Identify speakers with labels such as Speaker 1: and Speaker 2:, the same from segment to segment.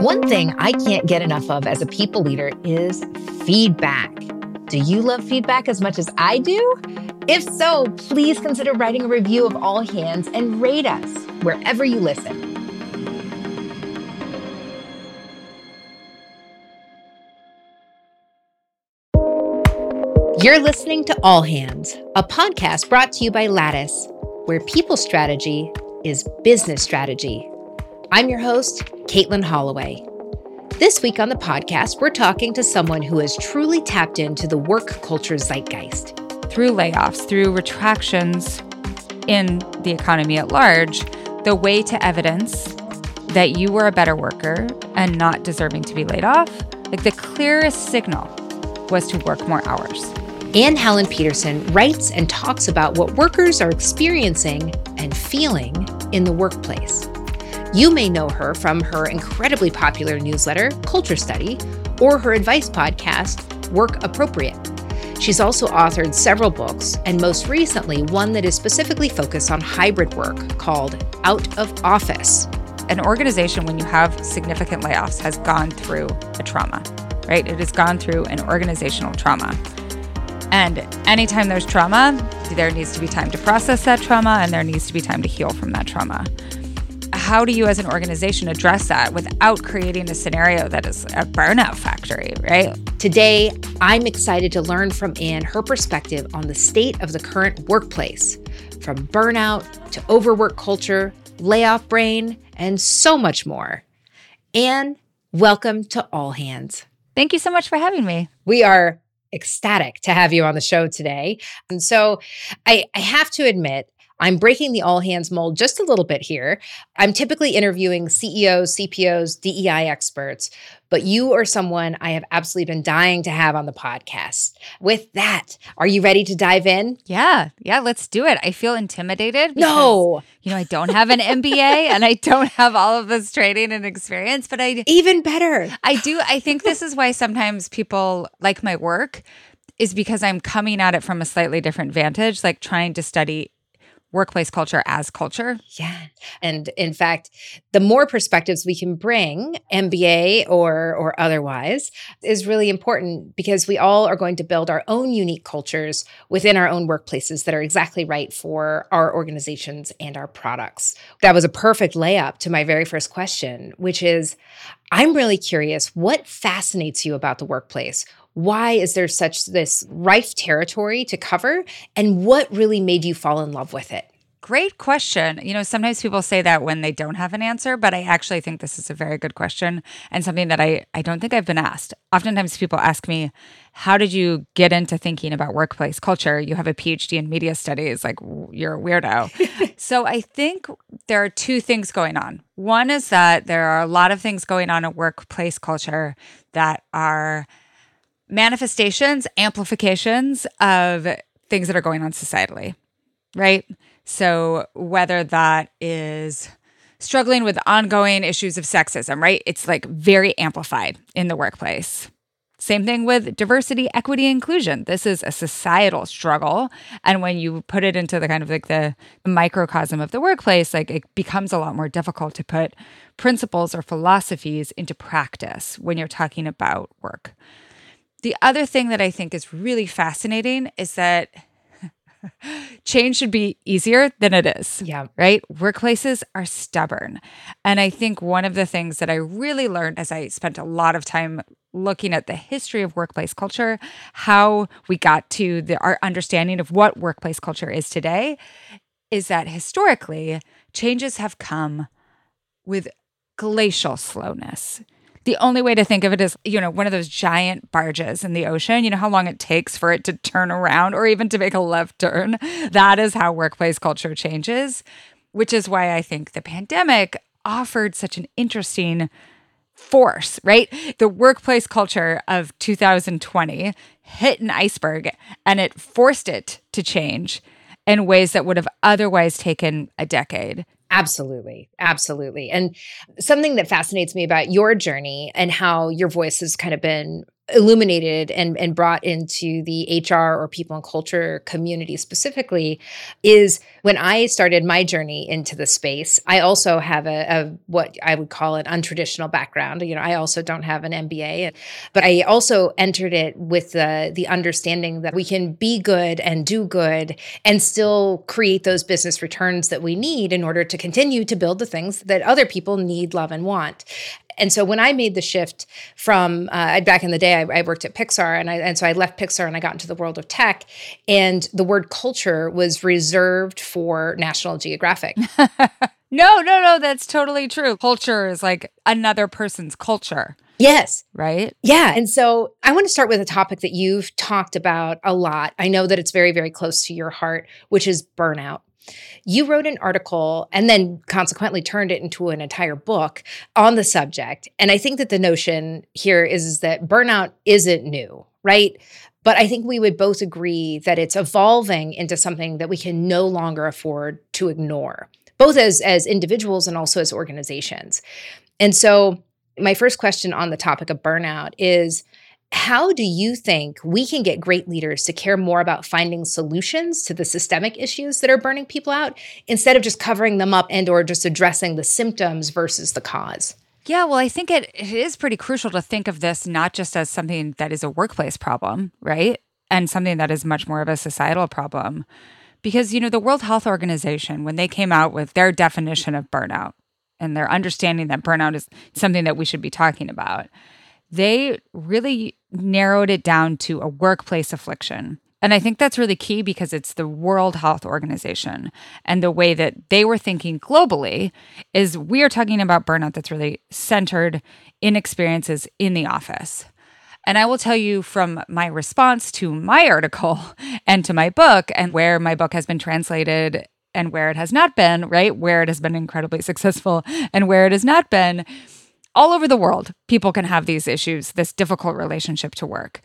Speaker 1: One thing I can't get enough of as a people leader is feedback. Do you love feedback as much as I do? If so, please consider writing a review of All Hands and rate us wherever you listen. You're listening to All Hands, a podcast brought to you by Lattice, where people strategy is business strategy. I'm your host, Katelin Holloway. This week on the podcast, we're talking to someone who has truly tapped into the work culture zeitgeist.
Speaker 2: Through layoffs, through retractions in the economy at large, the way to evidence that you were a better worker and not deserving to be laid off, like the clearest signal was to work more hours.
Speaker 1: Anne Helen Petersen writes and talks about what workers are experiencing and feeling in the workplace. You may know her from her incredibly popular newsletter, Culture Study, or her advice podcast, Work Appropriate. She's also authored several books, and most recently, one that is specifically focused on hybrid work called Out of Office.
Speaker 2: An organization, when you have significant layoffs, has gone through a trauma, right? It has gone through an organizational trauma. And anytime there's trauma, there needs to be time to process that trauma and there needs to be time to heal from that trauma how do you as an organization address that without creating a scenario that is a burnout factory, right?
Speaker 1: Today, I'm excited to learn from Anne her perspective on the state of the current workplace, from burnout to overwork culture, layoff brain, and so much more. Anne, welcome to All Hands.
Speaker 2: Thank you so much for having me.
Speaker 1: We are ecstatic to have you on the show today. And so I, I have to admit, I'm breaking the all hands mold just a little bit here. I'm typically interviewing CEOs, CPOs, DEI experts, but you are someone I have absolutely been dying to have on the podcast. With that, are you ready to dive in?
Speaker 2: Yeah, yeah, let's do it. I feel intimidated.
Speaker 1: Because, no,
Speaker 2: you know, I don't have an MBA and I don't have all of this training and experience, but I
Speaker 1: even better.
Speaker 2: I do. I think this is why sometimes people like my work is because I'm coming at it from a slightly different vantage, like trying to study workplace culture as culture.
Speaker 1: Yeah. And in fact, the more perspectives we can bring, MBA or or otherwise, is really important because we all are going to build our own unique cultures within our own workplaces that are exactly right for our organizations and our products. That was a perfect layup to my very first question, which is I'm really curious what fascinates you about the workplace? Why is there such this rife territory to cover and what really made you fall in love with it
Speaker 2: Great question. You know, sometimes people say that when they don't have an answer, but I actually think this is a very good question and something that I, I don't think I've been asked. Oftentimes people ask me, How did you get into thinking about workplace culture? You have a PhD in media studies, like you're a weirdo. so I think there are two things going on. One is that there are a lot of things going on in workplace culture that are manifestations, amplifications of things that are going on societally, right? So, whether that is struggling with ongoing issues of sexism, right? It's like very amplified in the workplace. Same thing with diversity, equity, inclusion. This is a societal struggle. And when you put it into the kind of like the microcosm of the workplace, like it becomes a lot more difficult to put principles or philosophies into practice when you're talking about work. The other thing that I think is really fascinating is that change should be easier than it is.
Speaker 1: Yeah.
Speaker 2: Right? Workplaces are stubborn. And I think one of the things that I really learned as I spent a lot of time looking at the history of workplace culture, how we got to the, our understanding of what workplace culture is today, is that historically, changes have come with glacial slowness the only way to think of it is, you know, one of those giant barges in the ocean. You know how long it takes for it to turn around or even to make a left turn? That is how workplace culture changes, which is why I think the pandemic offered such an interesting force, right? The workplace culture of 2020 hit an iceberg and it forced it to change in ways that would have otherwise taken a decade
Speaker 1: Absolutely. Absolutely. And something that fascinates me about your journey and how your voice has kind of been illuminated and, and brought into the HR or people and culture community specifically is when I started my journey into the space. I also have a, a what I would call an untraditional background. You know, I also don't have an MBA, but I also entered it with the the understanding that we can be good and do good and still create those business returns that we need in order to continue to build the things that other people need, love, and want. And so when I made the shift from uh, back in the day, I, I, worked at Pixar, and I, and so I left Pixar and I got into the world of tech, and the word culture was reserved for National Geographic.
Speaker 2: no, no, no, that's totally true. Culture is like another person's culture.
Speaker 1: Yes.
Speaker 2: Right?
Speaker 1: Yeah. And so I want to start with a topic that you've talked about a lot. I know that it's very, very close to your heart, which is burnout. You wrote an article and then consequently turned it into an entire book on the subject. And I think that the notion here is, is that burnout isn't new, right? But I think we would both agree that it's evolving into something that we can no longer afford to ignore, both as, as individuals and also as organizations. And so, my first question on the topic of burnout is how do you think we can get great leaders to care more about finding solutions to the systemic issues that are burning people out instead of just covering them up and or just addressing the symptoms versus the cause?
Speaker 2: Yeah, well, I think it, it is pretty crucial to think of this not just as something that is a workplace problem, right? And something that is much more of a societal problem. Because, you know, the World Health Organization, when they came out with their definition of burnout and their understanding that burnout is something that we should be talking about, they really narrowed it down to a workplace affliction. And I think that's really key because it's the World Health Organization. And the way that they were thinking globally is we are talking about burnout that's really centered in experiences in the office. And I will tell you from my response to my article and to my book, and where my book has been translated and where it has not been, right? Where it has been incredibly successful and where it has not been all over the world, people can have these issues, this difficult relationship to work.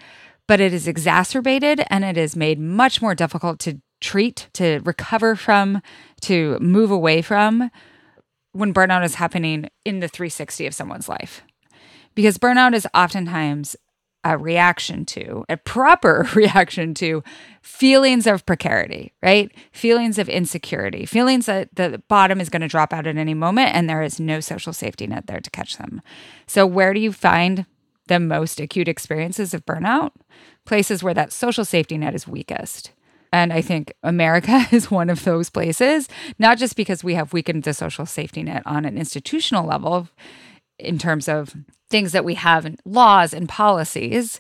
Speaker 2: But it is exacerbated and it is made much more difficult to treat, to recover from, to move away from when burnout is happening in the 360 of someone's life. Because burnout is oftentimes a reaction to, a proper reaction to feelings of precarity, right? Feelings of insecurity, feelings that the bottom is going to drop out at any moment and there is no social safety net there to catch them. So, where do you find the most acute experiences of burnout? Places where that social safety net is weakest. And I think America is one of those places, not just because we have weakened the social safety net on an institutional level in terms of things that we have in laws and policies,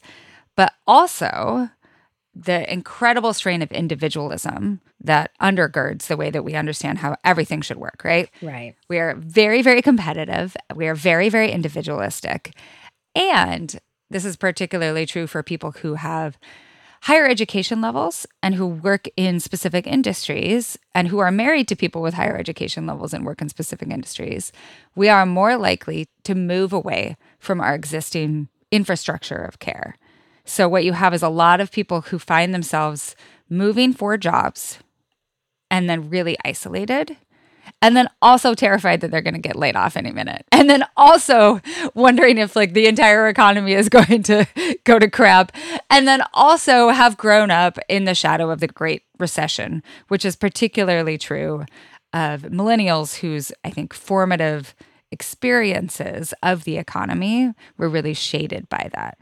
Speaker 2: but also the incredible strain of individualism that undergirds the way that we understand how everything should work, right?
Speaker 1: Right.
Speaker 2: We are very, very competitive. We are very, very individualistic. And this is particularly true for people who have higher education levels and who work in specific industries and who are married to people with higher education levels and work in specific industries, we are more likely to move away from our existing infrastructure of care. So, what you have is a lot of people who find themselves moving for jobs and then really isolated and then also terrified that they're going to get laid off any minute. And then also wondering if like the entire economy is going to go to crap. And then also have grown up in the shadow of the Great Recession, which is particularly true of millennials whose I think formative experiences of the economy were really shaded by that.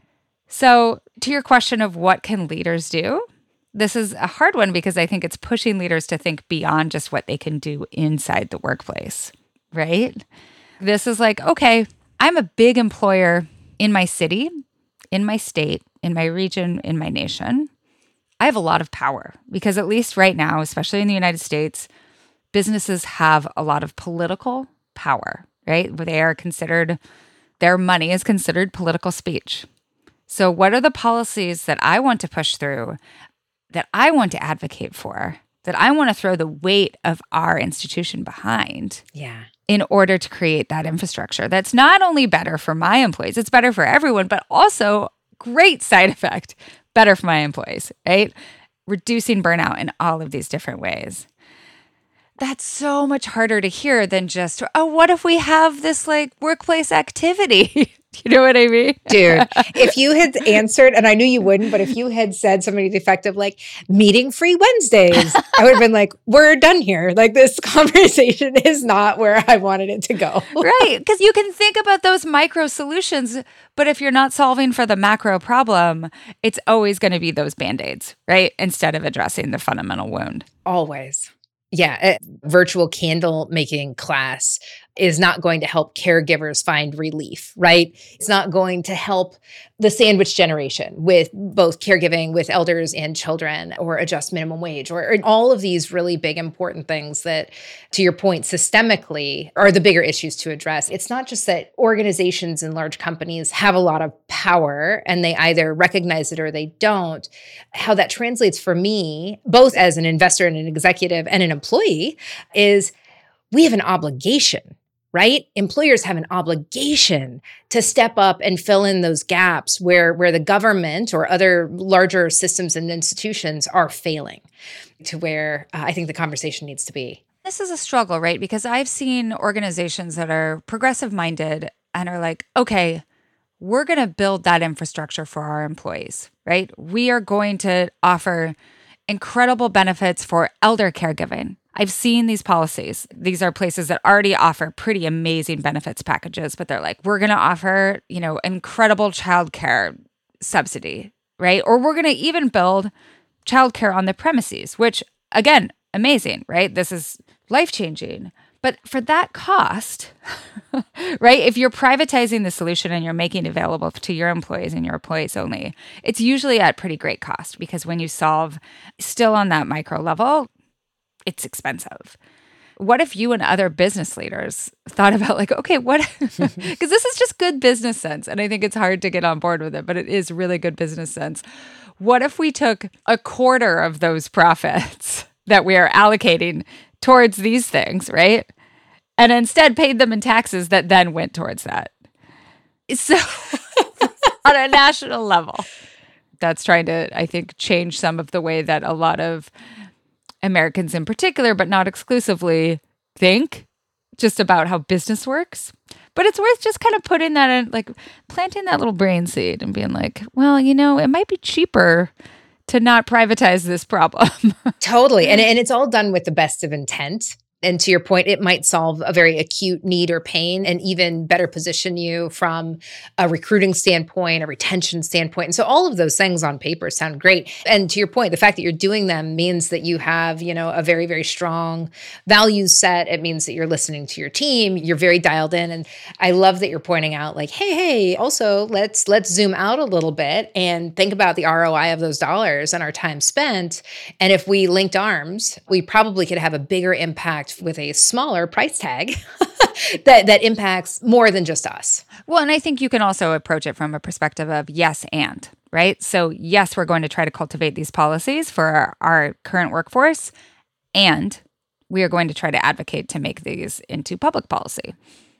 Speaker 2: So, to your question of what can leaders do? This is a hard one because I think it's pushing leaders to think beyond just what they can do inside the workplace, right? This is like, okay, I'm a big employer in my city, in my state, in my region, in my nation. I have a lot of power because, at least right now, especially in the United States, businesses have a lot of political power, right? Where they are considered, their money is considered political speech. So, what are the policies that I want to push through? That I want to advocate for, that I want to throw the weight of our institution behind.
Speaker 1: Yeah.
Speaker 2: In order to create that infrastructure that's not only better for my employees, it's better for everyone, but also great side effect, better for my employees, right? Reducing burnout in all of these different ways. That's so much harder to hear than just, oh, what if we have this like workplace activity? You know what I mean?
Speaker 1: Dude, if you had answered, and I knew you wouldn't, but if you had said something defective like meeting free Wednesdays, I would have been like, we're done here. Like this conversation is not where I wanted it to go.
Speaker 2: right. Because you can think about those micro solutions, but if you're not solving for the macro problem, it's always going to be those band aids, right? Instead of addressing the fundamental wound.
Speaker 1: Always. Yeah, a virtual candle making class is not going to help caregivers find relief, right? It's not going to help the sandwich generation with both caregiving with elders and children or adjust minimum wage or, or, all of these really big important things that to your point systemically are the bigger issues to address. It's not just that organizations and large companies have a lot of power and they either recognize it or they don't. How that translates for me both as an investor and an executive and an employee is we have an obligation right? Employers have an obligation to step up and fill in those gaps where where the government or other larger systems and institutions are failing to where uh, i think the conversation needs to be.
Speaker 2: This is a struggle right? Because i've seen organizations that are progressive minded and are like okay we're going to build that infrastructure for our employees right? We are going to offer incredible benefits for elder caregiving I've seen these policies. These are places that already offer pretty amazing benefits packages, but they're like, we're going to offer, you know, incredible childcare subsidy, right? Or we're going to even build childcare on the premises, which again, amazing, right? This is life changing. But for that cost, right? If you're privatizing the solution and you're making it available to your employees and your employees only, it's usually at pretty great cost because when you solve still on that micro level, it's expensive. What if you and other business leaders thought about, like, okay, what? Because this is just good business sense. And I think it's hard to get on board with it, but it is really good business sense. What if we took a quarter of those profits that we are allocating towards these things, right? And instead paid them in taxes that then went towards that. So, on a national level, that's trying to, I think, change some of the way that a lot of Americans in particular, but not exclusively, think just about how business works. But it's worth just kind of putting that in, like planting that little brain seed and being like, well, you know, it might be cheaper to not privatize this problem.
Speaker 1: totally. And, and it's all done with the best of intent. And to your point, it might solve a very acute need or pain and even better position you from a recruiting standpoint, a retention standpoint. And so all of those things on paper sound great. And to your point, the fact that you're doing them means that you have, you know, a very, very strong value set. It means that you're listening to your team, you're very dialed in. And I love that you're pointing out like, hey, hey, also let's let's zoom out a little bit and think about the ROI of those dollars and our time spent. And if we linked arms, we probably could have a bigger impact with a smaller price tag that that impacts more than just us.
Speaker 2: Well, and I think you can also approach it from a perspective of yes and, right? So, yes, we're going to try to cultivate these policies for our, our current workforce and we are going to try to advocate to make these into public policy.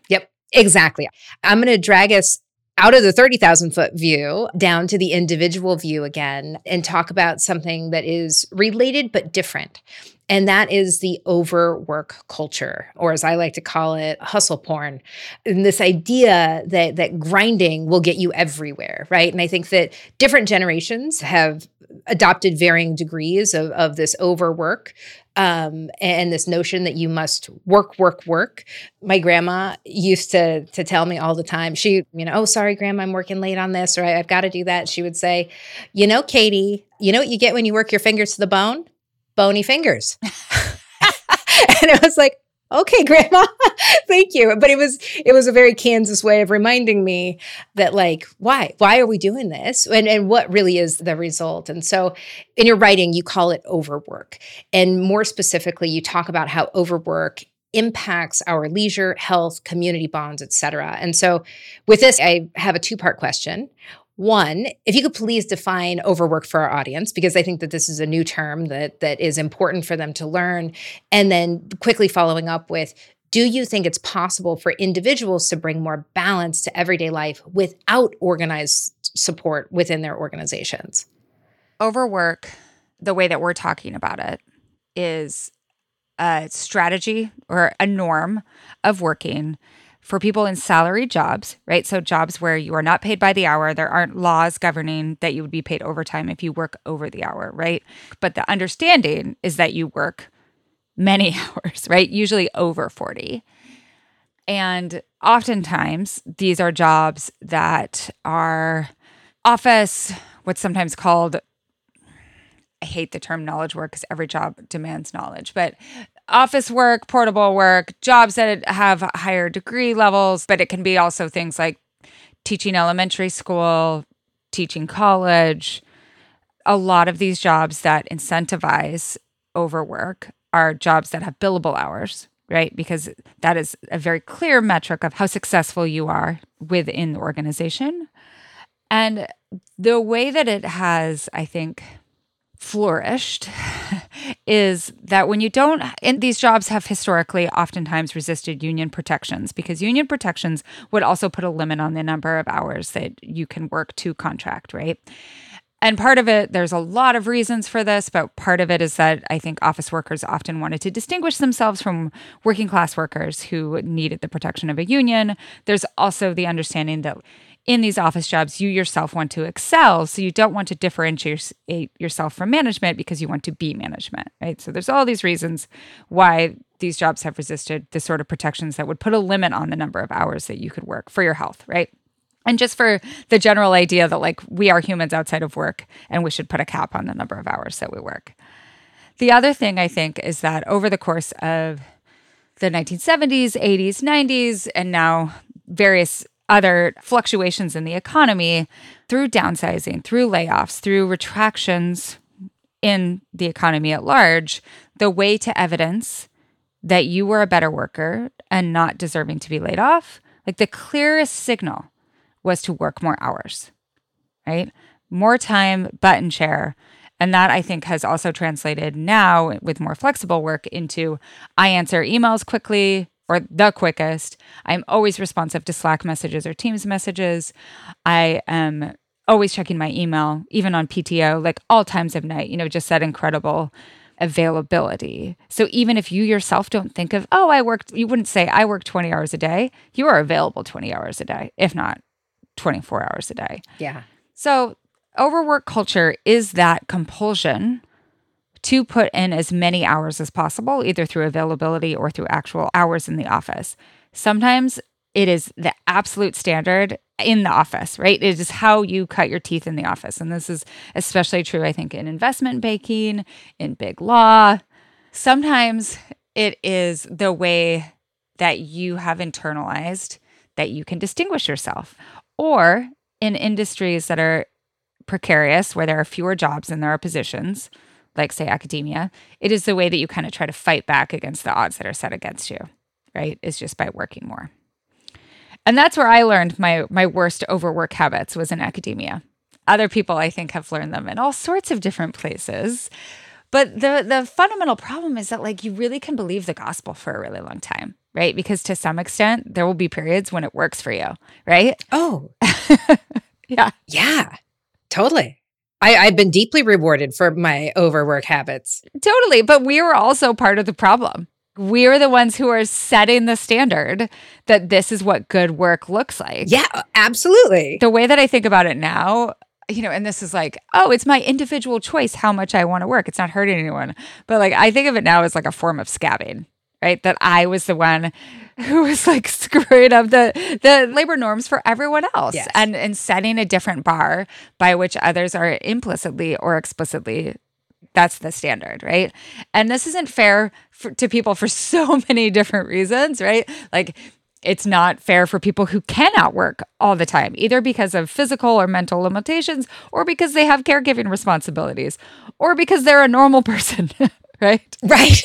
Speaker 1: Yep, exactly. I'm going to drag us out of the 30,000 foot view down to the individual view again and talk about something that is related but different. And that is the overwork culture, or as I like to call it, hustle porn. And this idea that that grinding will get you everywhere, right? And I think that different generations have adopted varying degrees of, of this overwork um, and this notion that you must work, work, work. My grandma used to to tell me all the time. She, you know, oh, sorry, grandma, I'm working late on this, or I've got to do that. She would say, you know, Katie, you know what you get when you work your fingers to the bone? Bony fingers. and I was like, okay grandma thank you. But it was it was a very kansas way of reminding me that like why why are we doing this? And and what really is the result? And so in your writing you call it overwork. And more specifically you talk about how overwork impacts our leisure health community bonds etc and so with this i have a two part question one, if you could please define overwork for our audience, because I think that this is a new term that that is important for them to learn. And then quickly following up with, do you think it's possible for individuals to bring more balance to everyday life without organized support within their organizations?
Speaker 2: Overwork, the way that we're talking about it, is a strategy or a norm of working for people in salary jobs, right? So jobs where you are not paid by the hour, there aren't laws governing that you would be paid overtime if you work over the hour, right? But the understanding is that you work many hours, right? Usually over 40. And oftentimes these are jobs that are office, what's sometimes called I hate the term knowledge work because every job demands knowledge, but office work, portable work, jobs that have higher degree levels, but it can be also things like teaching elementary school, teaching college. A lot of these jobs that incentivize overwork are jobs that have billable hours, right? Because that is a very clear metric of how successful you are within the organization. And the way that it has, I think, flourished is that when you don't and these jobs have historically oftentimes resisted union protections because union protections would also put a limit on the number of hours that you can work to contract right? And part of it there's a lot of reasons for this but part of it is that i think office workers often wanted to distinguish themselves from working class workers who needed the protection of a union. There's also the understanding that in these office jobs, you yourself want to excel. So you don't want to differentiate yourself from management because you want to be management, right? So there's all these reasons why these jobs have resisted the sort of protections that would put a limit on the number of hours that you could work for your health, right? And just for the general idea that like we are humans outside of work and we should put a cap on the number of hours that we work. The other thing I think is that over the course of the 1970s, 80s, 90s, and now various other fluctuations in the economy through downsizing, through layoffs, through retractions in the economy at large, the way to evidence that you were a better worker and not deserving to be laid off, like the clearest signal was to work more hours, right? More time, button chair. And that I think has also translated now with more flexible work into I answer emails quickly, or the quickest. I'm always responsive to Slack messages or Teams messages. I am always checking my email, even on PTO, like all times of night, you know, just that incredible availability. So even if you yourself don't think of, oh, I worked, you wouldn't say, I work 20 hours a day. You are available 20 hours a day, if not 24 hours a day.
Speaker 1: Yeah.
Speaker 2: So overwork culture is that compulsion to put in as many hours as possible, either through availability or through actual hours in the office. Sometimes it is the absolute standard in the office, right? It is how you cut your teeth in the office. And this is especially true, I think, in investment banking, in big law. Sometimes it is the way that you have internalized that you can distinguish yourself. Or in industries that are precarious, where there are fewer jobs and there are positions, like say academia, it is the way that you kind of try to fight back against the odds that are set against you, right? Is just by working more. And that's where I learned my my worst overwork habits was in academia. Other people I think have learned them in all sorts of different places. But the the fundamental problem is that like you really can believe the gospel for a really long time, right? Because to some extent there will be periods when it works for you, right?
Speaker 1: Oh.
Speaker 2: yeah.
Speaker 1: Yeah. Totally. I, I've been deeply rewarded for my overwork habits.
Speaker 2: Totally. But we were also part of the problem. We're the ones who are setting the standard that this is what good work looks like.
Speaker 1: Yeah, absolutely.
Speaker 2: The way that I think about it now, you know, and this is like, oh, it's my individual choice how much I want to work. It's not hurting anyone. But like, I think of it now as like a form of scabbing, right? That I was the one who was like screwing up the the labor norms for everyone else
Speaker 1: Yes.
Speaker 2: and and setting a different bar by which others are implicitly or explicitly that's the standard right and this isn't fair for, to people for so many different reasons right like it's not fair for people who cannot work all the time, either because of physical or mental limitations, or because they have caregiving responsibilities, or because they're a normal person, right?
Speaker 1: Right.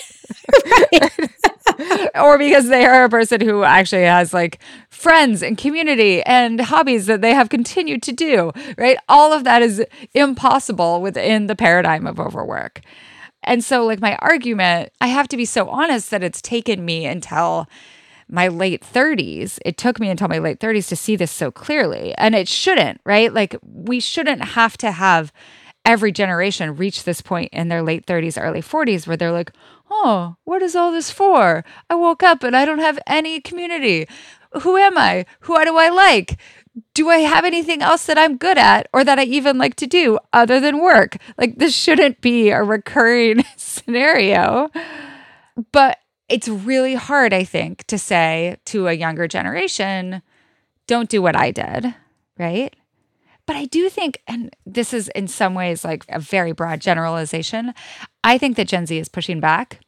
Speaker 2: or because they are a person who actually has like friends and community and hobbies that they have continued to do, right? All of that is impossible within the paradigm of overwork. And so, like, my argument, I have to be so honest that it's taken me until my late 30s. It took me until my late 30s to see this so clearly. And it shouldn't, right? Like, we shouldn't have to have every generation reach this point in their late 30s, early 40s where they're like, oh, what is all this for? I woke up and I don't have any community. who am I? Who do I like? Do I have anything else that I'm good at or that I even like to do other than work? Like, this shouldn't be a recurring scenario. But it's really hard, I think, to say to a younger generation, don't do what I did, right? But I do think, and this is in some ways like a very broad generalization, I think that Gen Z is pushing back.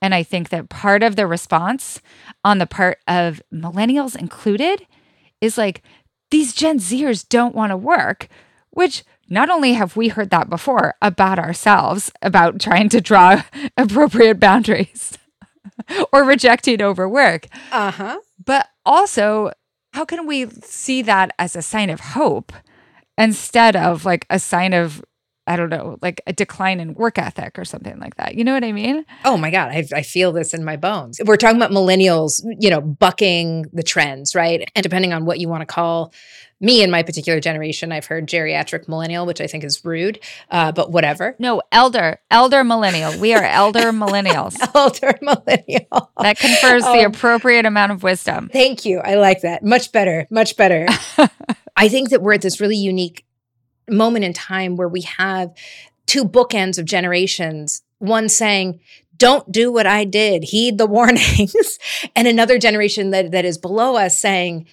Speaker 2: And I think that part of the response on the part of millennials included is like, these Gen Zers don't want to work, which not only have we heard that before about ourselves, about trying to draw appropriate boundaries or rejecting overwork.
Speaker 1: Uh-huh.
Speaker 2: But also, how can we see that as a sign of hope instead of like a sign of I don't know, like a decline in work ethic or something like that. You know what I mean?
Speaker 1: Oh my God, I, I, feel this in my bones. We're talking about millennials, you know, bucking the trends, right? And depending on what you want to call me in my particular generation, I've heard geriatric millennial, which I think is rude, uh, but whatever.
Speaker 2: No, elder, elder millennial. We are elder millennials.
Speaker 1: elder millennial.
Speaker 2: That confers um, the appropriate amount of wisdom.
Speaker 1: Thank you. I like that. Much better. Much better. I think that we're at this really unique moment in time where we have two bookends of generations. One saying don't do what i did heed the warnings and another generation that, that is below us saying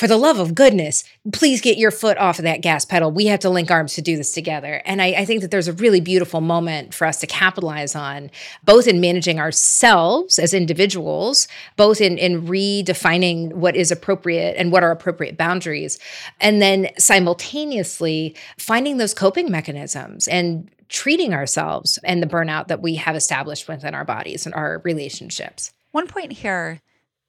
Speaker 1: for the love of goodness, please get your foot off of that gas pedal. We have to link arms to do this together. And I, I, think that there's a really beautiful moment for us to capitalize on, both in managing ourselves as individuals, both in, in redefining what is appropriate and what are appropriate boundaries, and then simultaneously finding those coping mechanisms and treating ourselves and the burnout that we have established within our bodies and our relationships.
Speaker 2: One point here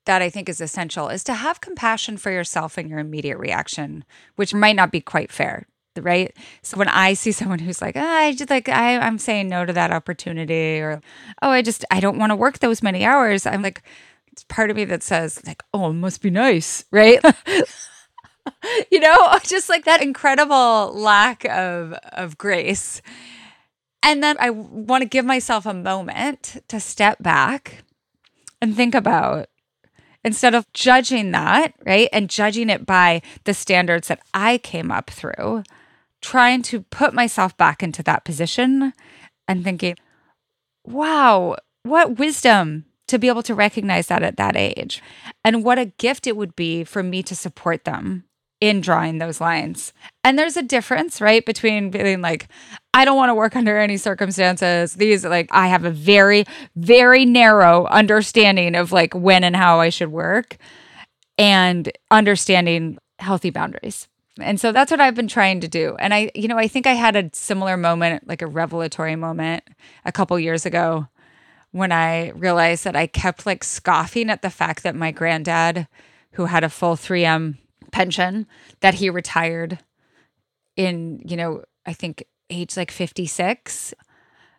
Speaker 2: that I think is essential is to have compassion for yourself and your immediate reaction, which might not be quite fair, right? So when I see someone who's like, oh, I just like I, I'm saying no to that opportunity, or oh, I just I don't want to work those many hours, I'm like, it's part of me that says like, oh, it must be nice, right? you know, just like that incredible lack of of grace. And then I want to give myself a moment to step back and think about instead of judging that, right? And judging it by the standards that I came up through, trying to put myself back into that position and thinking, wow, what wisdom to be able to recognize that at that age. And what a gift it would be for me to support them in drawing those lines. And there's a difference, right, between being like, I don't want to work under any circumstances. These, like, I have a very, very narrow understanding of like when and how I should work and understanding healthy boundaries. And so that's what I've been trying to do. And I, you know, I think I had a similar moment, like a revelatory moment a couple years ago when I realized that I kept like scoffing at the fact that my granddad, who had a full 3M pension that he retired in, you know, I think age like 56.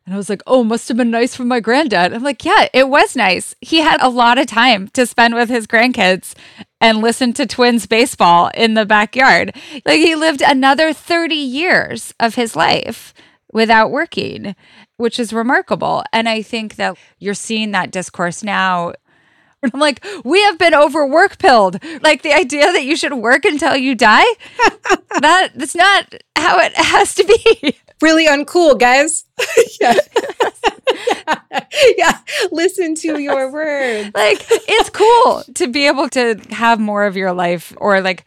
Speaker 2: And I was like, oh, must have been nice for my granddad. I'm like, yeah, it was nice. He had a lot of time to spend with his grandkids and listen to twins baseball in the backyard. Like he lived another 30 years of his life without working, which is remarkable. And I think that you're seeing that discourse now I'm like, we have been overwork pilled. Like the idea that you should work until you die. that that's not how it has to be.
Speaker 1: Really uncool, guys. yeah. yeah. yeah. Listen to your words.
Speaker 2: Like it's cool to be able to have more of your life or like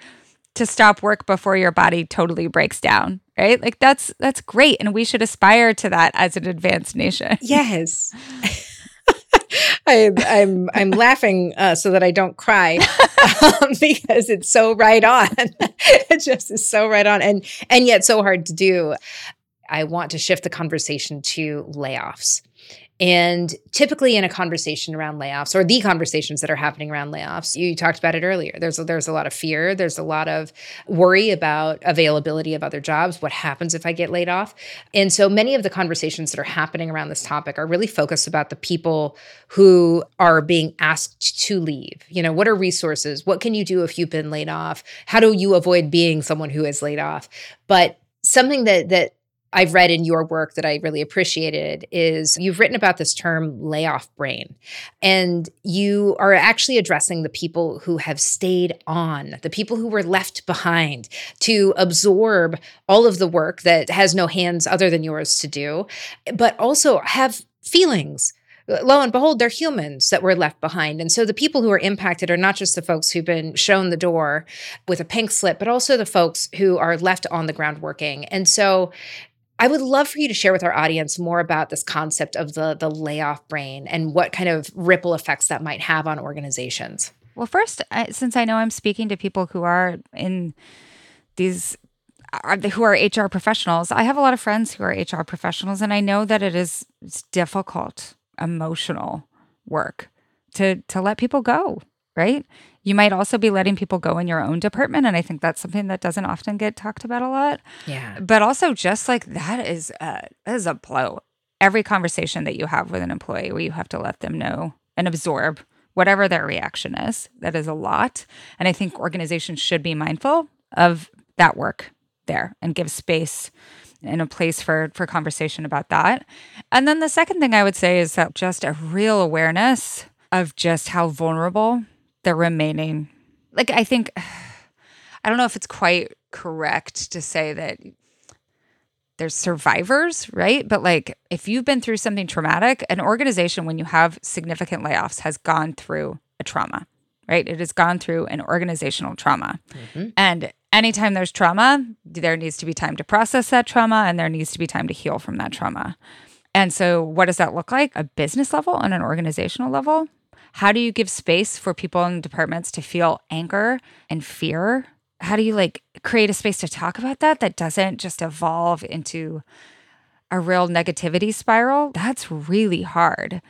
Speaker 2: to stop work before your body totally breaks down right like that's that's great and we should aspire to that as an advanced nation
Speaker 1: yes I, am I'm, I'm laughing uh, so that I don't cry um, because it's so right on. it just is so right on, and and yet so hard to do. I want to shift the conversation to layoffs. And typically, in a conversation around layoffs, or the conversations that are happening around layoffs, you talked about it earlier. There's a, there's a lot of fear. There's a lot of worry about availability of other jobs. What happens if I get laid off? And so many of the conversations that are happening around this topic are really focused about the people who are being asked to leave. You know, what are resources? What can you do if you've been laid off? How do you avoid being someone who is laid off? But something that that I've read in your work that I really appreciated is you've written about this term layoff brain. And you are actually addressing the people who have stayed on, the people who were left behind to absorb all of the work that has no hands other than yours to do, but also have feelings lo and behold, they're humans that were left behind. And so the people who are impacted are not just the folks who've been shown the door with a pink slip, but also the folks who are left on the ground working. And so I would love for you to share with our audience more about this concept of the the layoff brain and what kind of ripple effects that might have on organizations.
Speaker 2: Well, first, since I know I'm speaking to people who are in these who are HR professionals, I have a lot of friends who are HR professionals, and I know that it is difficult emotional work to to let people go, right? You might also be letting people go in your own department and I think that's something that doesn't often get talked about a lot.
Speaker 1: Yeah.
Speaker 2: But also just like that is a, that is a blow. Every conversation that you have with an employee where you have to let them know and absorb whatever their reaction is, that is a lot. And I think organizations should be mindful of that work there and give space and a place for for conversation about that. And then the second thing I would say is that just a real awareness of just how vulnerable they're remaining. Like I think I don't know if it's quite correct to say that there's survivors, right? But like if you've been through something traumatic, an organization when you have significant layoffs has gone through a trauma, right? It has gone through an organizational trauma. Mm-hmm. And anytime there's trauma, there needs to be time to process that trauma and there needs to be time to heal from that trauma. And so, what does that look like? A business level and an organizational level? How do you give space for people in departments to feel anger and fear? How do you like create a space to talk about that that doesn't just evolve into a real negativity spiral? That's really hard.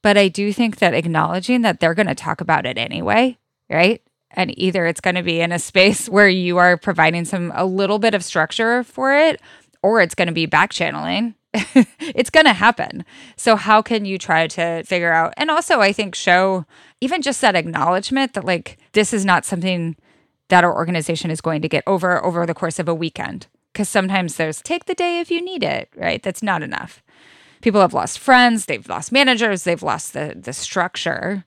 Speaker 2: But I do think that acknowledging that they're going to talk about it anyway, right? and either it's going to be in a space where you are providing some a little bit of structure for it or it's going to be back channeling it's going to happen. So how can you try to figure out? And also i think show even just that acknowledgement that like this is not something that our organization is going to get over over the course of a weekend. Because sometimes there's take the day if you need it right? That's not enough. People have lost friends they've lost managers they've lost the the structure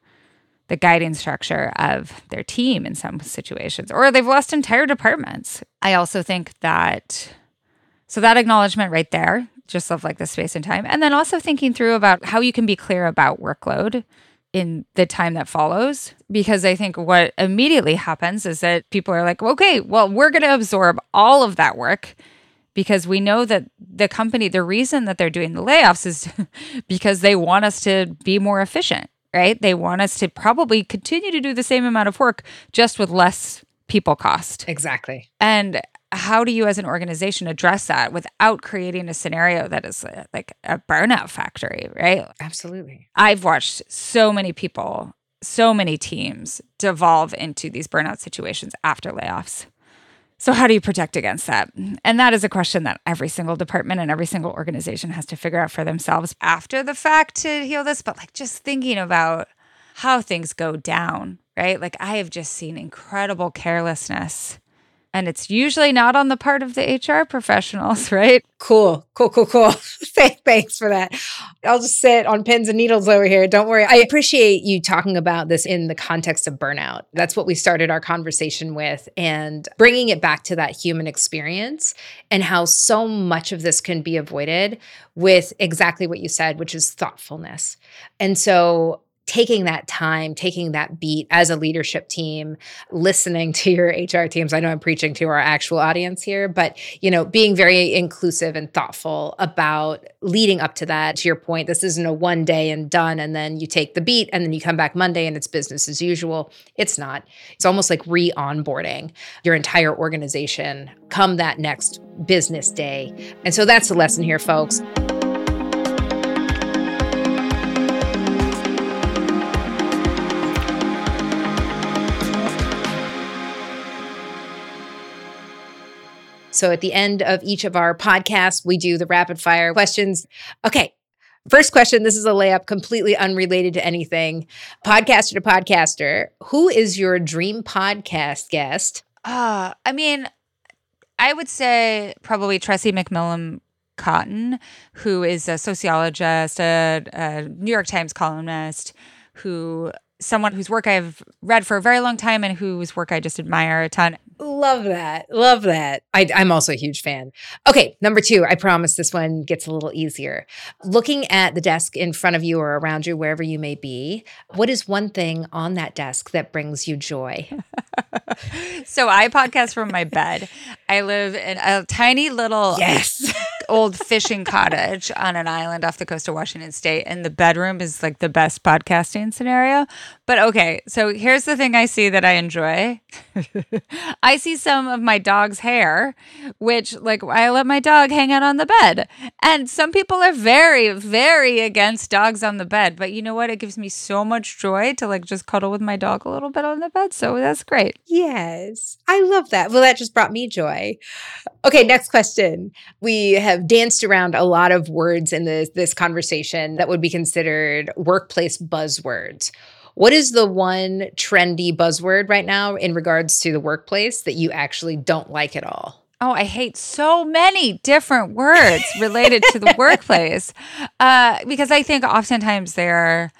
Speaker 2: the guiding structure of their team in some situations, or they've lost entire departments. I also think that, so that acknowledgement right there, just of like the space and time, and then also thinking through about how you can be clear about workload in the time that follows. Because I think what immediately happens is that people are like, okay, well, we're going to absorb all of that work because we know that the company, the reason that they're doing the layoffs is because they want us to be more efficient right? They want us to probably continue to do the same amount of work just with less people cost.
Speaker 1: Exactly.
Speaker 2: And how do you as an organization address that without creating a scenario that is uh, like a burnout factory, right?
Speaker 1: Absolutely.
Speaker 2: I've watched so many people, so many teams devolve into these burnout situations after layoffs. So, how do you protect against that? And that is a question that every single department and every single organization has to figure out for themselves after the fact to heal this. But, like, just thinking about how things go down, right? Like, I have just seen incredible carelessness and it's usually not on the part of the HR professionals, right?
Speaker 1: Cool, cool, cool, cool. Thanks for that. I'll just sit on pins and needles over here. Don't worry. I appreciate you talking about this in the context of burnout. That's what we started our conversation with, and bringing it back to that human experience and how so much of this can be avoided with exactly what you said, which is thoughtfulness. And so taking that time, taking that beat as a leadership team, listening to your HR teams. I know I'm preaching to our actual audience here, but you know, being very inclusive and thoughtful about leading up to that. To your point, this isn't a one day and done and then you take the beat and then you come back Monday and it's business as usual. It's not. It's almost like re-onboarding your entire organization come that next business day. And so that's the lesson here, folks. So at the end of each of our podcasts, we do the rapid fire questions. Okay. First question this is a layup completely unrelated to anything. Podcaster to podcaster, who is your dream podcast guest?
Speaker 2: Uh, I mean, I would say probably Tressie McMillan Cottom, who is a sociologist, a, a New York Times columnist, who someone whose work I've read for a very long time and whose work I just admire a ton.
Speaker 1: Love that. Love that. I, am also a huge fan. Okay, number two, I promise this one gets a little easier. Looking at the desk in front of you or around you, wherever you may be, what is one thing on that desk that brings you joy?
Speaker 2: so I podcast from my bed. I live in a tiny little
Speaker 1: yes.
Speaker 2: Old fishing cottage on an island off the coast of Washington State, and the bedroom is like the best podcasting scenario. But okay, so here's the thing I see that I enjoy. I see some of my dog's hair, which like I let my dog hang out on the bed. And some people are very, very against dogs on the bed. But you know what? It gives me so much joy to like just cuddle with my dog a little bit on the bed. So that's great.
Speaker 1: Yes. I love that. Well, that just brought me joy. Okay, next question. We have danced around a lot of words in this this conversation that would be considered workplace buzzwords. What is the one trendy buzzword right now in regards to the workplace that you actually don't like at all?
Speaker 2: Oh, I hate so many different words related to the workplace uh, because I think oftentimes they're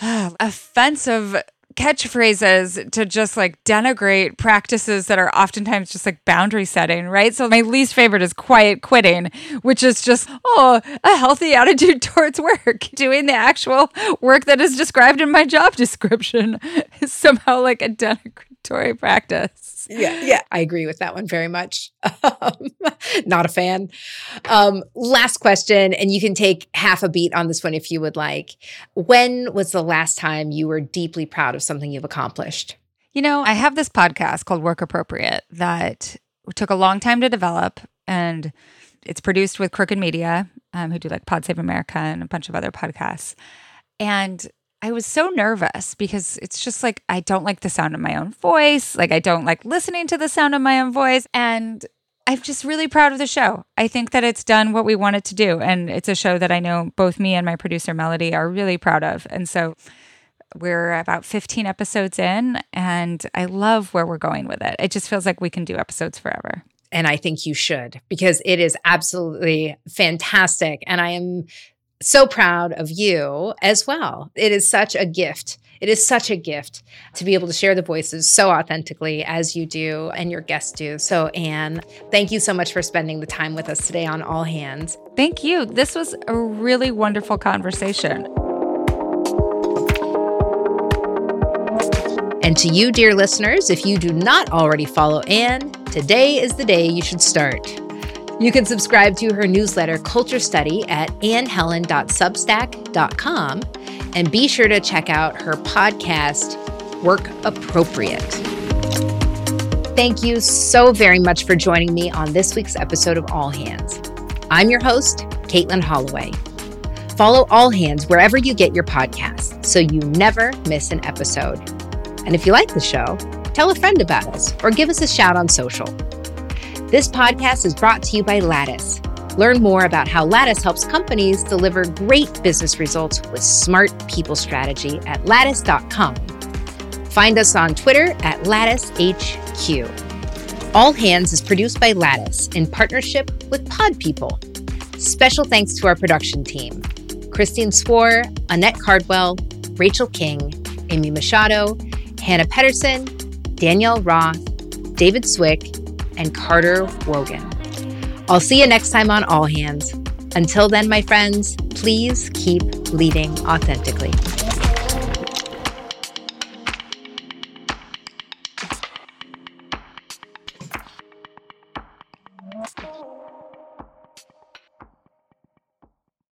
Speaker 2: uh, offensive catchphrases to just like denigrate practices that are oftentimes just like boundary setting, right? So my least favorite is quiet quitting, which is just, oh, a healthy attitude towards work. Doing the actual work that is described in my job description is somehow like a denigratory practice.
Speaker 1: Yeah, yeah, I agree with that one very much. Um, not a fan. Um, last question, and you can take half a beat on this one if you would like. When was the last time you were deeply proud of something you've accomplished?
Speaker 2: You know, I have this podcast called Work Appropriate that took a long time to develop, and it's produced with Crooked Media, um, who do like Pod Save America and a bunch of other podcasts. And I was so nervous because it's just like I don't like the sound of my own voice. Like I don't like listening to the sound of my own voice. And I'm just really proud of the show. I think that it's done what we wanted to do. And it's a show that I know both me and my producer Melody are really proud of. And so we're about 15 episodes in, and I love where we're going with it. It just feels like we can do episodes forever
Speaker 1: and I think you should because it is absolutely fantastic. And I am so proud of you as well. It is such a gift. It is such a gift to be able to share the voices so authentically as you do and your guests do. So, Anne, thank you so much for spending the time with us today on All Hands.
Speaker 2: Thank you. This was a really wonderful conversation.
Speaker 1: And to you, dear listeners, if you do not already follow Anne, today is the day you should start. You can subscribe to her newsletter, Culture Study, at annehelen.substack.com. And be sure to check out her podcast, Work Appropriate. Thank you so very much for joining me on this week's episode of All Hands. I'm your host, Katelin Holloway. Follow All Hands wherever you get your podcasts so you never miss an episode. And if you like the show, tell a friend about us or give us a shout on social. This podcast is brought to you by Lattice. Learn more about how Lattice helps companies deliver great business results with smart people strategy at lattice.com. Find us on Twitter at LatticeHQ. All Hands is produced by Lattice in partnership with Pod People. Special thanks to our production team Christine Swore, Annette Cardwell, Rachel King, Amy Machado, Hannah Pedersen, Danielle Roth, David Swick, and Carter Wogan. I'll see you next time on All Hands. Until then, my friends, please keep leading authentically.